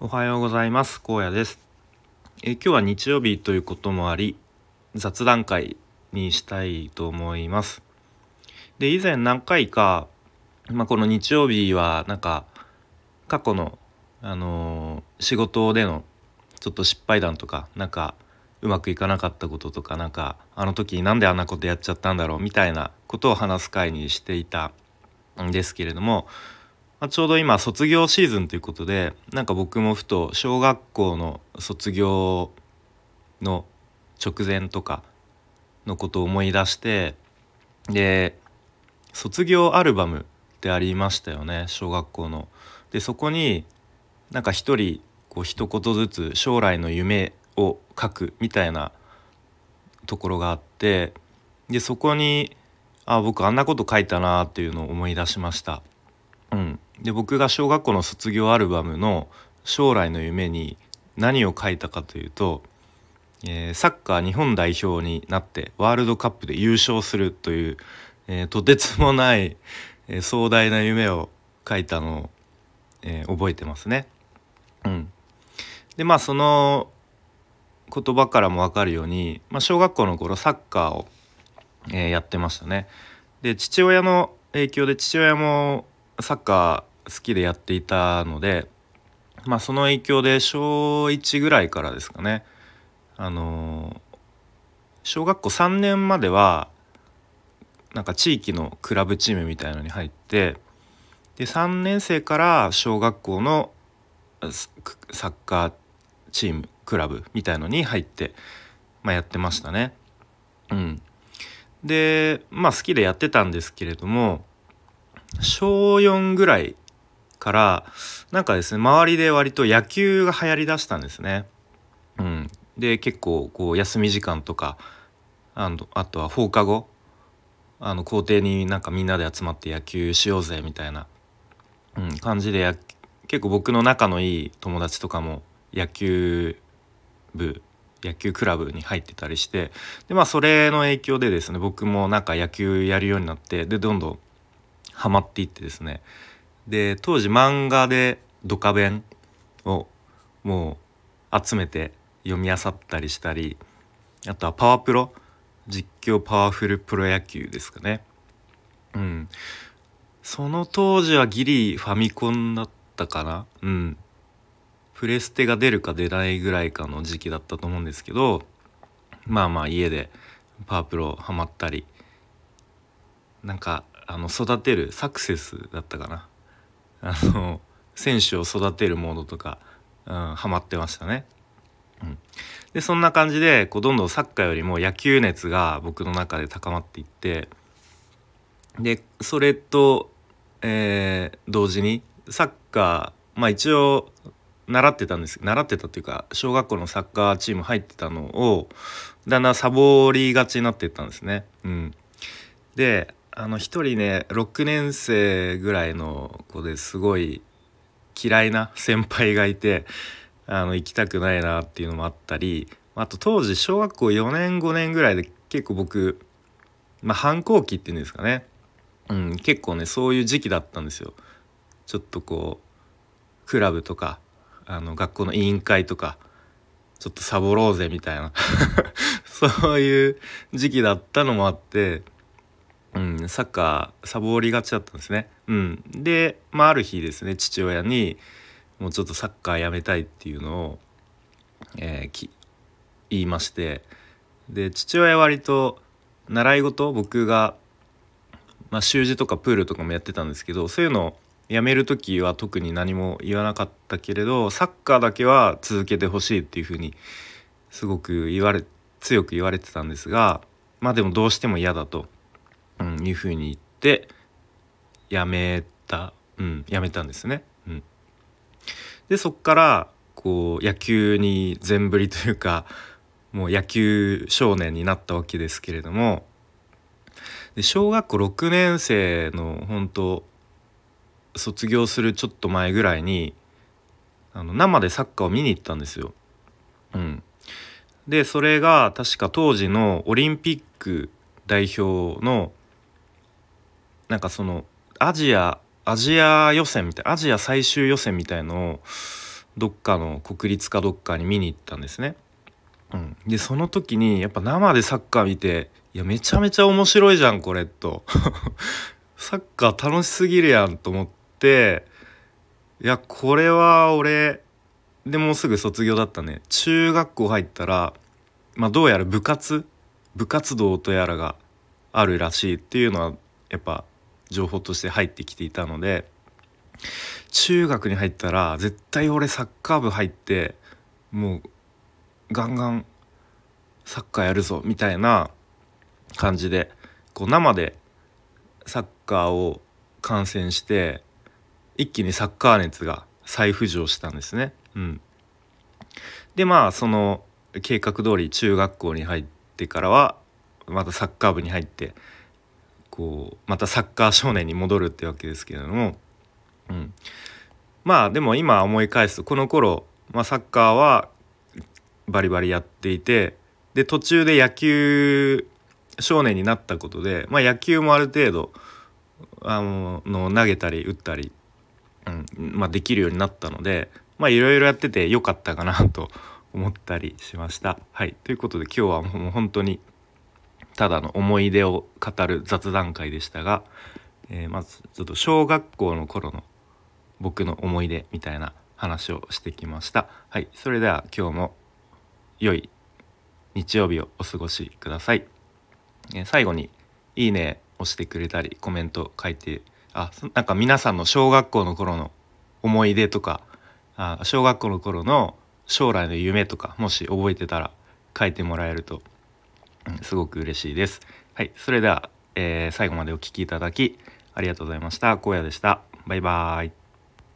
おはようございます。高野です。え今日は日曜日ということもあり雑談会にしたいと思います。で以前何回か、まあ、この日曜日はなんか過去のあのー、仕事でのちょっと失敗談とかなんかうまくいかなかったこととかなんかあの時なんであんなことやっちゃったんだろうみたいなことを話す会にしていたんですけれどもまあ、ちょうど今卒業シーズンということでなんか僕もふと小学校の卒業の直前とかのことを思い出してで卒業アルバムってありましたよね小学校の。でそこになんか一人こう一言ずつ将来の夢を書くみたいなところがあってでそこにあ僕あんなこと書いたなっていうのを思い出しました。うん、で僕が小学校の卒業アルバムの将来の夢に何を書いたかというと、えー、サッカー日本代表になってワールドカップで優勝するという、えー、とてつもない、えー、壮大な夢を書いたのを、え覚えてますね。うん、でまあその言葉からも分かるように、まあ、小学校の頃サッカーを、えやってましたね。で父親の影響で父親もサッカー好きでやっていたのでまあその影響で小1ぐらいからですかねあの小学校3年まではなんか地域のクラブチームみたいのに入ってで3年生から小学校のサッカーチームクラブみたいのに入って、まあ、やってましたね。うん、でまあ好きでやってたんですけれども小4ぐらいからなんかですね周りで割と野球が流行りだしたんですね。うん、で結構こう休み時間とかあのあとは放課後あの校庭になんかみんなで集まって野球しようぜみたいな、うん、感じで結構僕の仲のいい友達とかも野球部野球クラブに入ってたりしてでまあそれの影響でですね僕もなんか野球やるようになってでどんどんハマっていってですねで当時漫画でドカベンをもう集めて読み漁ったりしたりあとはパワプロ実況パワフルプロ野球ですかね。うん。その当時はギリファミコンだったかな。うん。プレステが出るか出ないぐらいかの時期だったと思うんですけどまあまあ家でパワプロハマったりなんかあの育てるサクセスだったかな。あの選手を育てるモードとか、うん、ハマってましたね。うん、でそんな感じでこうどんどんサッカーよりも野球熱が僕の中で高まっていってでそれと、えー、同時にサッカーまあ一応習ってたんです習ってたっていうか小学校のサッカーチーム入ってたのをだんだんサボりがちになっていったんですね。うん、であの一人ね6年生ぐらいの子ですごい嫌いな先輩がいてあの行きたくないなっていうのもあったりあと当時小学校4年5年ぐらいで結構僕、まあ、反抗期っていうんですかね、うん、結構ねそういう時期だったんですよ。ちょっとこうクラブとかあの学校の委員会とかちょっとサボろうぜみたいな そういう時期だったのもあってうん、サッカーサボりがちだったんですね。うん、で、まあ、ある日ですね父親にもうちょっとサッカーやめたいっていうのを、えー、言いましてで父親は割と習い事僕が、まあ、習字とかプールとかもやってたんですけどそういうのをやめる時は特に何も言わなかったけれどサッカーだけは続けてほしいっていうふうにすごく言われ強く言われてたんですがまあでもどうしても嫌だと。うん、いうふうに言ってやめた、うん、やめたんですね。うん、でそっからこう野球に全振りというかもう野球少年になったわけですけれどもで小学校6年生の本当卒業するちょっと前ぐらいにあの生でサッカーを見に行ったんですよ。うん、でそれが確か当時のオリンピック代表のなんかそのアジアアジア予選みたいアジア最終予選みたいのをどっかの国立かどっかに見に行ったんですね。うん、でその時にやっぱ生でサッカー見ていやめちゃめちゃ面白いじゃんこれと。サッカー楽しすぎるやんと思っていやこれは俺でもうすぐ卒業だったね。中学校入ったらまあどうやら部活部活動とやらがあるらしいっていうのはやっぱ情報として入ってきていたので中学に入ったら絶対俺サッカー部入ってもうガンガンサッカーやるぞみたいな感じでこう生でサッカーを観戦して一気にサッカー熱が再浮上したんですね。うん、でまあその計画通り中学校に入ってからはまたサッカー部に入ってこうまたサッカー少年に戻るってわけですけれども、うん、まあでも今思い返すとこの頃、まあ、サッカーはバリバリやっていてで途中で野球少年になったことで、まあ、野球もある程度あのの投げたり打ったり、うんまあ、できるようになったのでまあいろいろやっててよかったかなと思ったりしました。はい。ということで今日はもう本当にただの思い出を語る雑談会でしたが、えー、まずちょっと小学校の頃の僕の思い出みたいな話をしてきました。はい、それでは今日も良い日曜日をお過ごしください。えー、最後にいいね押してくれたりコメント書いてあなんか皆さんの小学校の頃の思い出とかあ小学校の頃の将来の夢とかもし覚えてたら書いてもらえると、すごく嬉しいです。はい、それでは、えー、最後までお聴きいただきありがとうございました。荒野でした。バイバーイ。